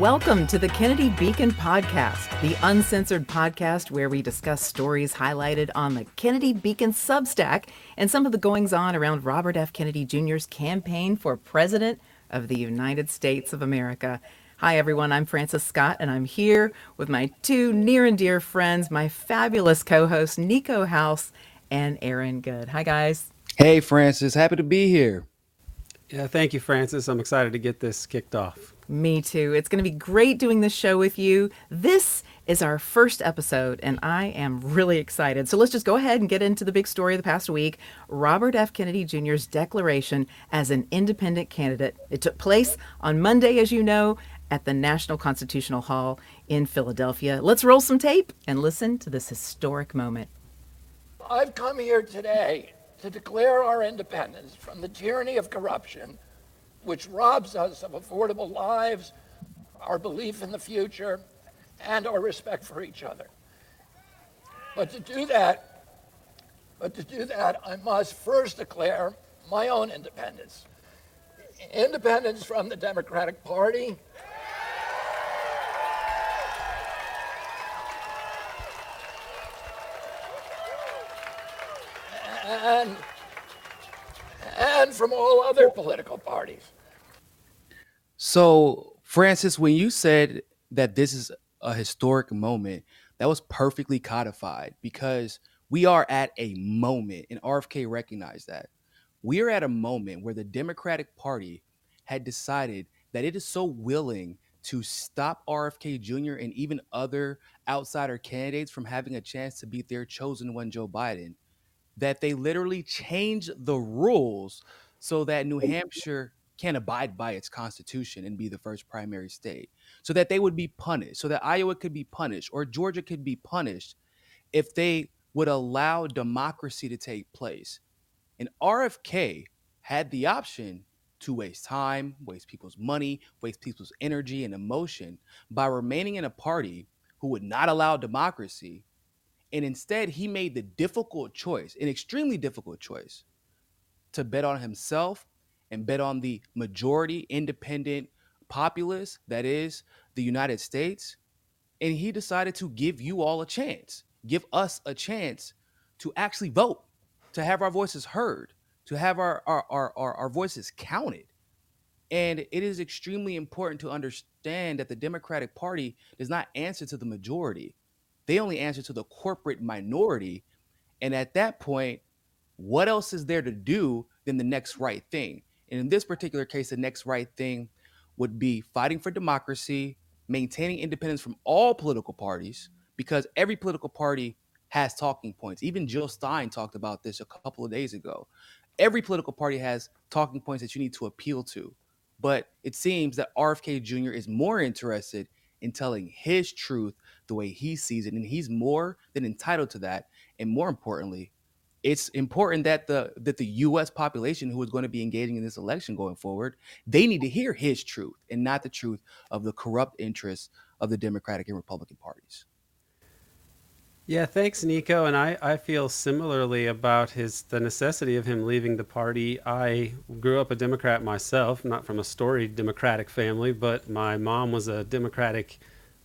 Welcome to the Kennedy Beacon Podcast, the uncensored podcast where we discuss stories highlighted on the Kennedy Beacon Substack and some of the goings on around Robert F. Kennedy Jr.'s campaign for President of the United States of America. Hi, everyone. I'm Frances Scott, and I'm here with my two near and dear friends, my fabulous co hosts, Niko House and Aaron Good. Hi, guys. Hey, Frances. Happy to be here. Yeah, thank you, Frances. I'm excited to get this kicked off. Me too. It's going to be great doing this show with you. This is our first episode, and I am really excited. So let's just go ahead and get into the big story of the past week Robert F. Kennedy Jr.'s declaration as an independent candidate. It took place on Monday, as you know, at the National Constitutional Hall in Philadelphia. Let's roll some tape and listen to this historic moment. I've come here today to declare our independence from the tyranny of corruption which robs us of affordable lives, our belief in the future, and our respect for each other. But to do that, but to do that, I must first declare my own independence. Independence from the Democratic Party. And, from all other political parties. So, Frances, when you said that this is a historic moment, that was perfectly codified because we are at a moment, and RFK recognized that. We are at a moment where the Democratic Party had decided that it is so willing to stop RFK Jr. and even other outsider candidates from having a chance to beat their chosen one, Joe Biden, that they literally changed the rules so that New Hampshire can abide by its constitution and be the first primary state. So that they would be punished so that iowa could be punished or georgia could be punished if they would allow democracy to take place. And rfk had the option to waste time waste people's money waste people's energy and emotion by remaining in a party who would not allow democracy. And instead he made the difficult choice an extremely difficult choice to bet on himself and bet on the majority independent populace that is the United States. And he decided to give you all a chance, give us a chance to actually vote, to have our voices heard, to have our, our, our, our, our voices counted. And it is extremely important to understand that the Democratic Party does not answer to the majority. They only answer to the corporate minority. And at that point, what else is there to do than the next right thing? And in this particular case, the next right thing would be fighting for democracy, maintaining independence from all political parties, because every political party has talking points. Even Jill Stein talked about this a couple of days ago. Every political party has talking points that you need to appeal to. But it seems that RFK Jr. is more interested in telling his truth the way he sees it. And he's more than entitled to that. And more importantly, it's important that the that the US population who is going to be engaging in this election going forward, they need to hear his truth and not the truth of the corrupt interests of the Democratic and Republican parties. Yeah, thanks, Niko. And I, I feel similarly about his the necessity of him leaving the party. I grew up a Democrat myself, not from a storied Democratic family, but my mom was a Democratic,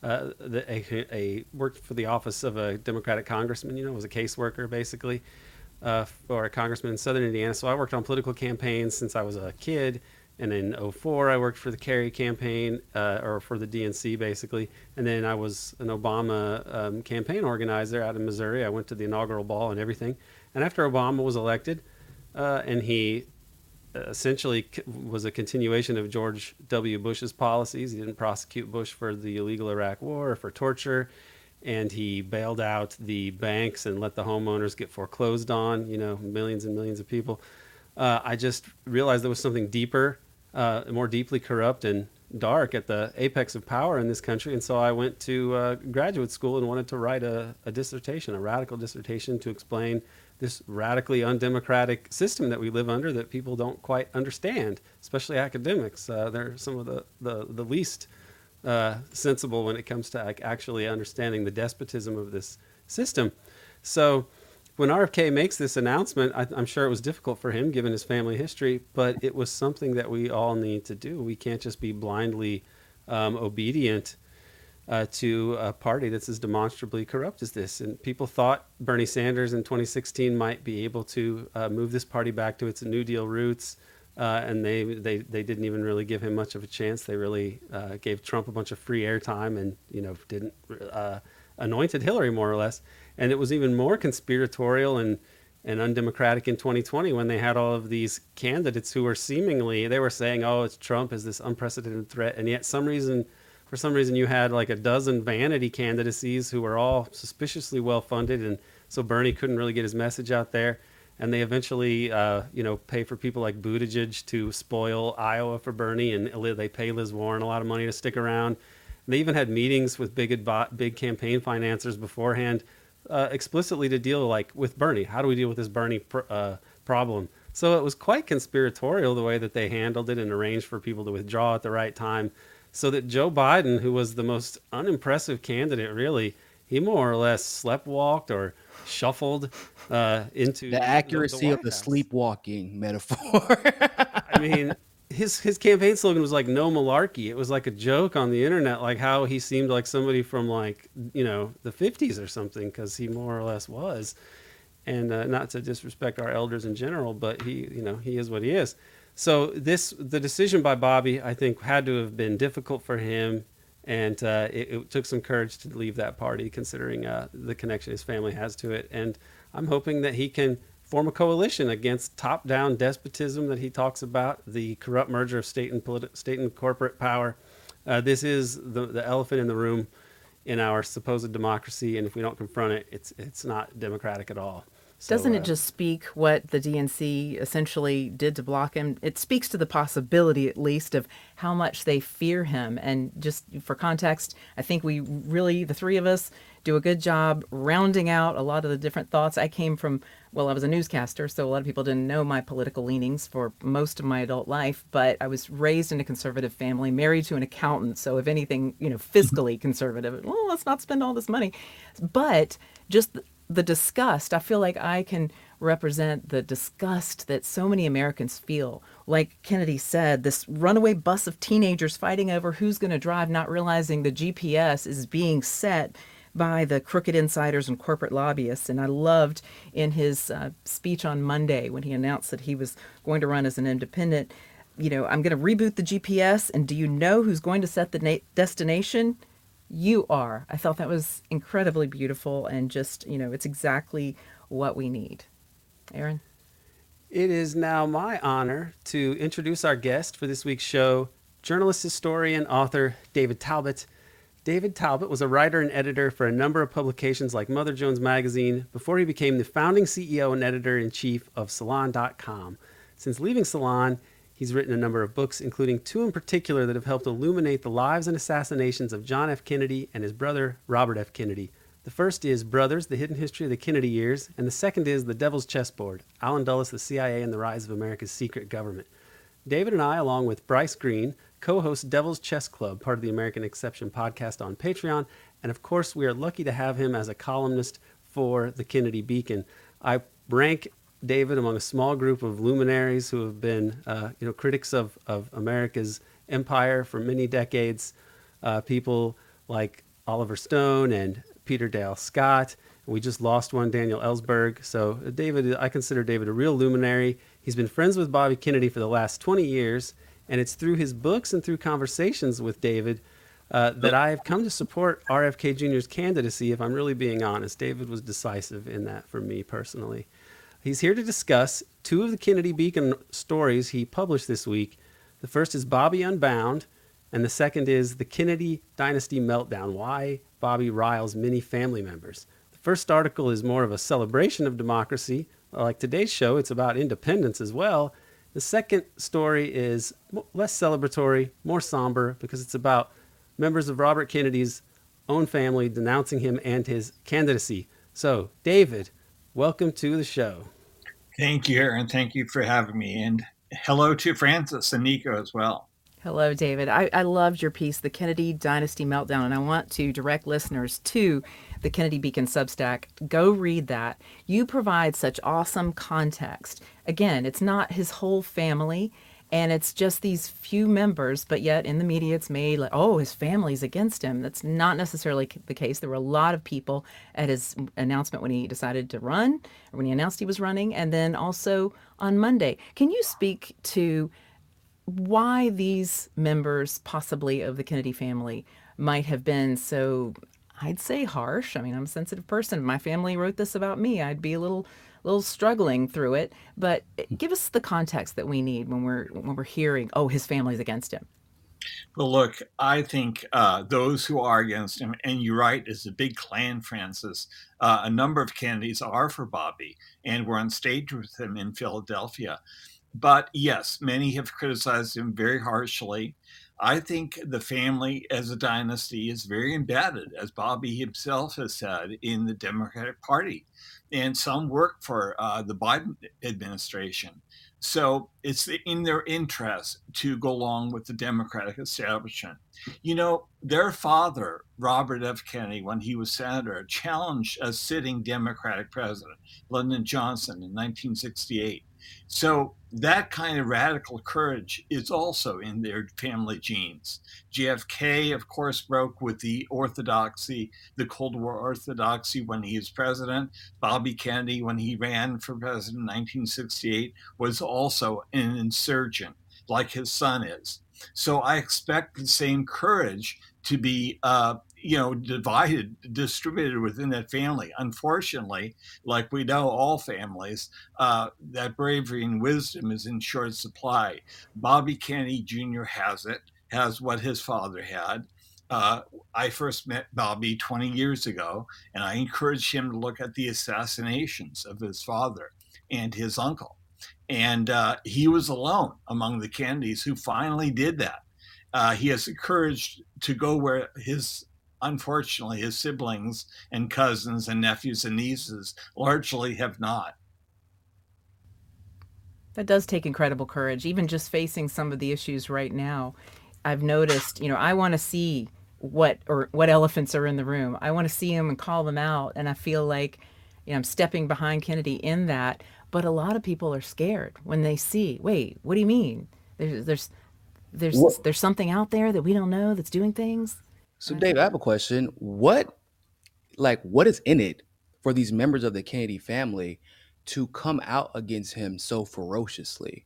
uh, the, a, a worked for the office of a Democratic congressman. You know, was a caseworker basically uh, for a congressman in southern Indiana. So I worked on political campaigns since I was a kid. And in 04, I worked for the Kerry campaign, uh, or for the DNC basically. And then I was an Obama um, campaign organizer out in Missouri. I went to the inaugural ball and everything. And after Obama was elected, uh, and he essentially was a continuation of George W. Bush's policies. He didn't prosecute Bush for the illegal Iraq War or for torture and he bailed out the banks and let the homeowners get foreclosed on, you know, millions and millions of people. Uh, I just realized there was something deeper, uh, more deeply corrupt and dark at the apex of power in this country. And so I went to uh, graduate school and wanted to write a, a, dissertation, a radical dissertation to explain this radically undemocratic system that we live under that people don't quite understand, especially academics. Uh, they're some of the, the, the least uh, sensible when it comes to like, actually understanding the despotism of this system. So when RFK makes this announcement, I, am sure it was difficult for him given his family history, but it was something that we all need to do. We can't just be blindly um, obedient uh, to a party that's as demonstrably corrupt as this. And people thought Bernie Sanders in 2016 might be able to uh, move this party back to its New Deal roots. Uh, and they, they, they didn't even really give him much of a chance. They really uh, gave Trump a bunch of free airtime and, you know, didn't uh, anointed Hillary more or less. And it was even more conspiratorial and, and undemocratic in 2020 when they had all of these candidates who were seemingly, they were saying, oh, it's Trump is this unprecedented threat. And yet some reason – for some reason you had like a dozen vanity candidacies who were all suspiciously well funded, and so Bernie couldn't really get his message out there. And they eventually, uh, you know, pay for people like Buttigieg to spoil Iowa for Bernie, and they pay Liz Warren a lot of money to stick around. And they even had meetings with big big campaign financiers beforehand, uh, explicitly to deal like with Bernie. How do we deal with this Bernie pr- uh, problem? So it was quite conspiratorial the way that they handled it and arranged for people to withdraw at the right time so that Joe Biden, who was the most unimpressive candidate, really, he more or less sleptwalked or shuffled uh, into the accuracy the, of the sleepwalking metaphor. I mean, his his campaign slogan was like "No malarkey." It was like a joke on the internet, like how he seemed like somebody from like you know the '50s or something, because he more or less was. And uh, not to disrespect our elders in general, but he, you know, he is what he is. So this the decision by Bobby, I think, had to have been difficult for him, and uh, it, it, took some courage to leave that party, considering uh, the connection his family has to it. And I'm hoping that he can form a coalition against top-down despotism that he talks about, the corrupt merger of state and politi- state and corporate power. Uh, this is the, the elephant in the room in our supposed democracy, and if we don't confront it, it's it's not democratic at all. So, Doesn't it uh, just speak what the DNC essentially did to block him? It speaks to the possibility, at least, of how much they fear him. And just for context, I think we really, the three of us, do a good job rounding out a lot of the different thoughts. I came from, well, I was a newscaster, so a lot of people didn't know my political leanings for most of my adult life, but I was raised in a conservative family, married to an accountant. So, if anything, you know, fiscally conservative, well, let's not spend all this money. But just the disgust, I feel like I can represent the disgust that so many Americans feel. Like Kennedy said, this runaway bus of teenagers fighting over who's going to drive, not realizing the GPS is being set by the crooked insiders and corporate lobbyists. And I loved in his uh, speech on Monday when he announced that he was going to run as an independent. You know, I'm going to reboot the GPS, and do you know who's going to set the na- destination? You are. I thought that was incredibly beautiful and just, you know, it's exactly what we need. Aaron? It is now my honor to introduce our guest for this week's show, journalist, historian, author David Talbot. David Talbot was a writer and editor for a number of publications like Mother Jones Magazine before he became the founding CEO and editor in chief of Salon.com. Since leaving Salon, He's written a number of books, including two in particular that have helped illuminate the lives and assassinations of John F. Kennedy and his brother, Robert F. Kennedy. The first is Brothers, The Hidden History of the Kennedy Years, and the second is The Devil's Chessboard Allen Dulles, the CIA, and the Rise of America's Secret Government. David and I, along with Bryce Greene, co host Devil's Chess Club, part of the American Exception podcast on Patreon, and of course, we are lucky to have him as a columnist for the Kennedy Beacon. I rank David among a small group of luminaries who have been, uh, you know, critics of, of America's empire for many decades. Uh, people like Oliver Stone and Peter Dale Scott. We just lost one, Daniel Ellsberg. So uh, David, I consider David a real luminary. He's been friends with Bobby Kennedy for the last 20 years, and it's through his books and through conversations with David uh, that I have come to support RFK Jr.'s candidacy. If I'm really being honest, David was decisive in that for me personally. He's here to discuss two of the Kennedy Beacon stories he published this week. The first is Bobby Unbound, and the second is The Kennedy Dynasty Meltdown Why Bobby Riles Many Family Members. The first article is more of a celebration of democracy. Like today's show, it's about independence as well. The second story is less celebratory, more somber, because it's about members of Robert Kennedy's own family denouncing him and his candidacy. So, David, welcome to the show. Thank you, Aaron. Thank you for having me. And hello to Frances and Niko as well. Hello, David. I, I loved your piece, The Kennedy Dynasty Meltdown, and I want to direct listeners to the Kennedy Beacon Substack. Go read that. You provide such awesome context. Again, it's not his whole family, and it's just these few members, but yet in the media it's made like, oh, his family's against him. That's not necessarily the case. There were a lot of people at his announcement when he decided to run, or when he announced he was running, and then also on Monday. Can you speak to why these members, possibly of the Kennedy family, might have been so, I'd say, harsh? I mean, I'm a sensitive person. my family wrote this about me. I'd be a little little struggling through it. But give us the context that we need when we're when we're hearing, oh, his family's against him. Well, look, I think uh, those who are against him, and you're right, is a big clan, Frances. Uh, a number of candidates are for Bobby, and we're on stage with him in Philadelphia. But yes, many have criticized him very harshly. I think the family as a dynasty is very embedded, as Bobby himself has said, in the Democratic Party. And some work for uh, the Biden administration. So it's in their interest to go along with the Democratic establishment. You know, their father, Robert F. Kennedy, when he was senator, challenged a sitting Democratic president, Lyndon Johnson, in 1968. So that kind of radical courage is also in their family genes. JFK, of course, broke with the orthodoxy, the Cold War orthodoxy when he was president. Bobby Kennedy, when he ran for president in 1968, was also an insurgent, like his son is. So I expect the same courage to be uh, you know divided distributed within that family unfortunately like we know all families uh, that bravery and wisdom is in short supply bobby kennedy jr has it has what his father had uh, I first met Bobby 20 years ago, and I encouraged him to look at the assassinations of his father and his uncle. And uh, he was alone among the Kennedys who finally did that. Uh, he has the courage to go where his unfortunately, his siblings and cousins and nephews and nieces largely have not. That does take incredible courage, even just facing some of the issues right now. I've noticed, you know, I want to see what or what elephants are in the room. I want to see them and call them out, and I feel like, you know, I'm stepping behind Kennedy in that. But a lot of people are scared when they see, wait, what do you mean? There's there's there's what? there's something out there that we don't know that's doing things. So, Dave, I have a question. What, like, what is in it for these members of the Kennedy family to come out against him so ferociously?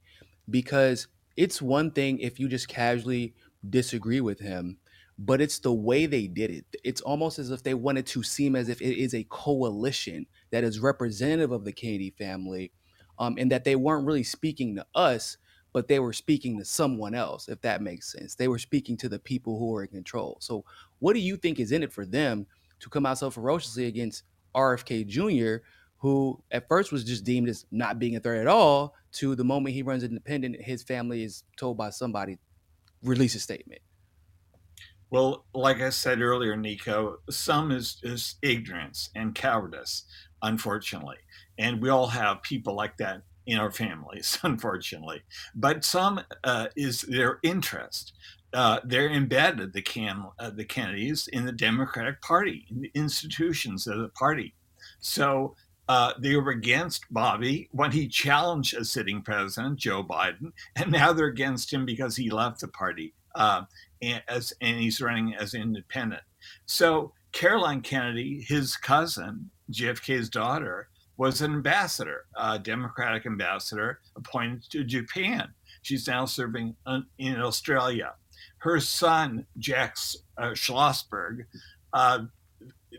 Because it's one thing if you just casually disagree with him, but it's the way they did it. It's almost as if they wanted to seem as if it is a coalition that is representative of the Kennedy family, um, and that they weren't really speaking to us, but they were speaking to someone else, if that makes sense. They were speaking to the people who are in control. So, what do you think is in it for them to come out so ferociously against RFK Jr., who at first was just deemed as not being a threat at all, to the moment he runs independent, his family is told by somebody, release a statement? Well, like I said earlier, Niko, some is, is ignorance and cowardice, unfortunately. And we all have people like that in our families, unfortunately. But some uh, is their interest. Uh, they're embedded, the, Cam, uh, the Kennedys, in the Democratic Party, in the institutions of the party. So uh, they were against Bobby when he challenged a sitting president, Joe Biden, and now they're against him because he left the party uh, and, as, and he's running as independent. So Caroline Kennedy, his cousin, JFK's daughter, was an ambassador, a Democratic ambassador appointed to Japan. She's now serving in Australia. Her son, Jack uh, Schlossberg, uh,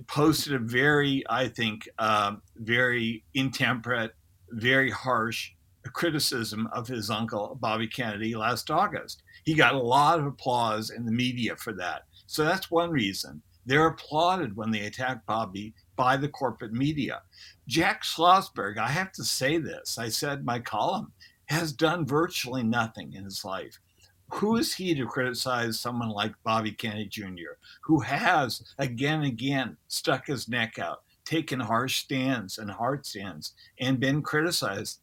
posted a very, I think, uh, very intemperate, very harsh criticism of his uncle, Bobby Kennedy, last August. He got a lot of applause in the media for that. So that's one reason. They're applauded when they attack Bobby by the corporate media. Jack Schlossberg, I have to say this, I said my column, has done virtually nothing in his life. Who is he to criticize someone like Bobby Kennedy Jr., who has again and again stuck his neck out, taken harsh stands and hard stands, and been criticized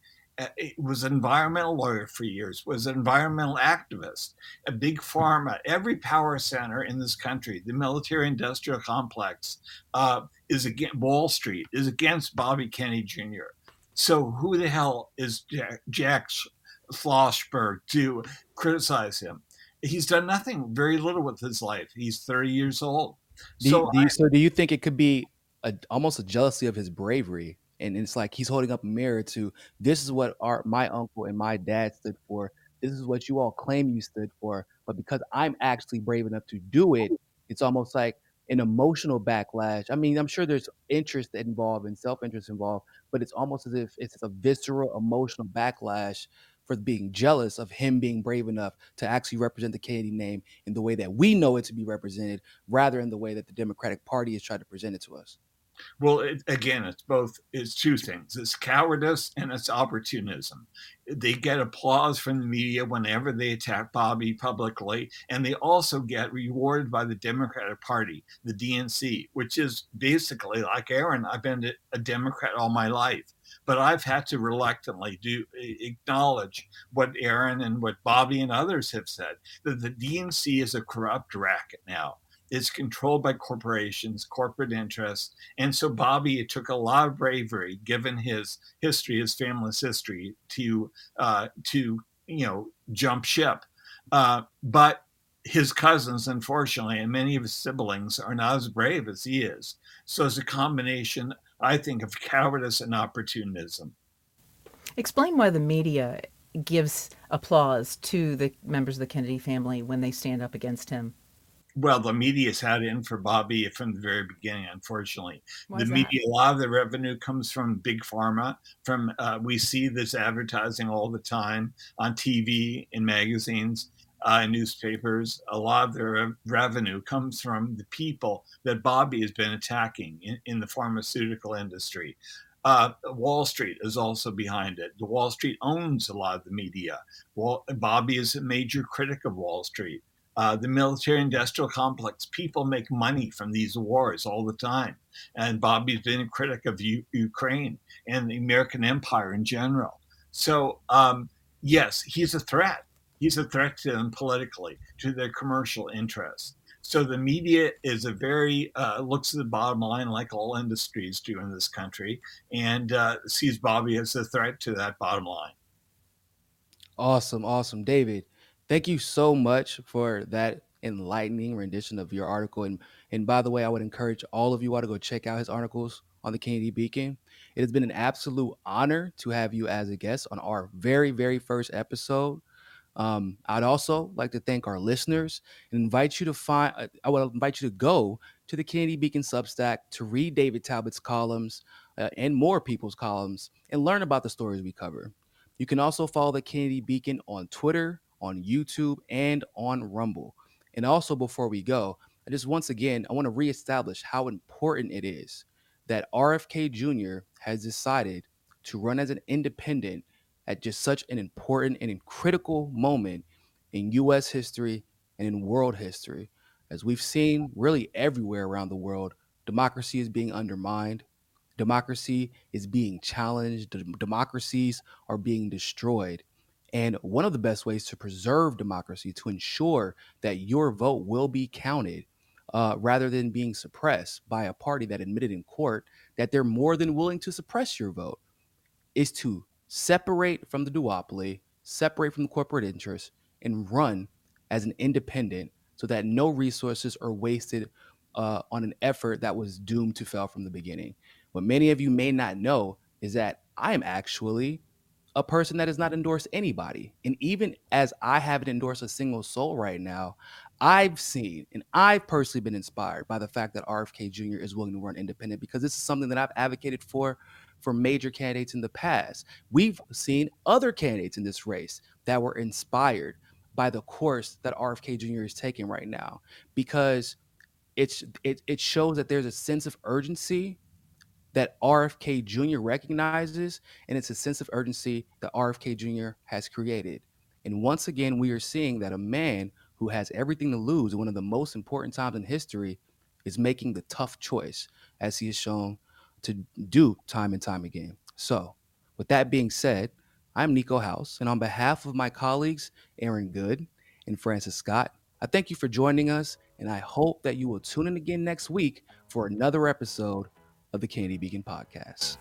was an environmental lawyer for years, was an environmental activist, a big pharma, every power center in this country, the military industrial complex, uh, is against Wall Street, is against Bobby Kennedy Jr. So who the hell is Jack, Jack Schlossberg to criticize him. He's done nothing, very little with his life. He's 30 years old. Do, so, do you, so do you think it could be a, almost a jealousy of his bravery? And it's like he's holding up a mirror to this is what our my uncle and my dad stood for. This is what you all claim you stood for. But because I'm actually brave enough to do it, it's almost like an emotional backlash. I mean, I'm sure there's interest involved and self interest involved, but it's almost as if it's a visceral emotional backlash for being jealous of him being brave enough to actually represent the Kennedy name in the way that we know it to be represented, rather in the way that the Democratic Party has tried to present it to us. Well, it, again, it's both. It's two things. It's cowardice and it's opportunism. They get applause from the media whenever they attack Bobby publicly, and they also get rewarded by the Democratic Party, the DNC, which is basically like Aaron. I've been a Democrat all my life, but I've had to reluctantly do acknowledge what Aaron and what Bobby and others have said that the DNC is a corrupt racket now is controlled by corporations, corporate interests. And so Bobby, it took a lot of bravery, given his history, his family's history, to uh, to you know jump ship. Uh, but his cousins, unfortunately, and many of his siblings are not as brave as he is. So it's a combination, I think, of cowardice and opportunism. Explain why the media gives applause to the members of the Kennedy family when they stand up against him well, the media's had in for Bobby from the very beginning. Unfortunately, the that? media, a lot of the revenue comes from big pharma. From uh, we see this advertising all the time on TV, in magazines, uh, newspapers. A lot of their revenue comes from the people that Bobby has been attacking in, in the pharmaceutical industry. Uh, Wall Street is also behind it. The Wall Street owns a lot of the media. Well, Bobby is a major critic of Wall Street uh, the military industrial complex. People make money from these wars all the time. And Bobby's been a critic of U- Ukraine and the American empire in general. So, um, yes, he's a threat. He's a threat to them politically, to their commercial interests. So the media is a very uh, looks at the bottom line like all industries do in this country, and uh, sees Bobby as a threat to that bottom line. Awesome, awesome, David. Thank you so much for that enlightening rendition of your article. And and by the way, I would encourage all of you all to go check out his articles on the Kennedy Beacon. It has been an absolute honor to have you as a guest on our very, very first episode. Um, I'd also like to thank our listeners and invite you to find. Uh, I would invite you to go to the Kennedy Beacon Substack to read David Talbot's columns uh, and more people's columns and learn about the stories we cover. You can also follow the Kennedy Beacon on Twitter, on YouTube, and on Rumble. And also, before we go, I just once again, I want to reestablish how important it is that RFK Jr. has decided to run as an independent at just such an important and critical moment in US history and in world history. As we've seen really everywhere around the world, democracy is being undermined, democracy is being challenged, democracies are being destroyed. And one of the best ways to preserve democracy, to ensure that your vote will be counted, uh, rather than being suppressed by a party that admitted in court that they're more than willing to suppress your vote, is to separate from the duopoly, separate from the corporate interests, and run as an independent so that no resources are wasted uh, on an effort that was doomed to fail from the beginning. What many of you may not know is that I am actually a person that has not endorsed anybody. And even as I haven't endorsed a single soul right now, I've seen and I've personally been inspired by the fact that RFK Jr. is willing to run independent because this is something that I've advocated for for major candidates in the past. We've seen other candidates in this race that were inspired by the course that RFK Jr. is taking right now because it's it, it shows that there's a sense of urgency that RFK Jr. recognizes, and it's a sense of urgency that RFK Jr. has created. And once again, we are seeing that a man who has everything to lose, in one of the most important times in history, is making the tough choice, as he has shown to do time and time again. So, with that being said, I'm Niko House, and on behalf of my colleagues, Aaron Good and Frances Scott, I thank you for joining us, and I hope that you will tune in again next week for another episode of the Kennedy Beacon Podcast.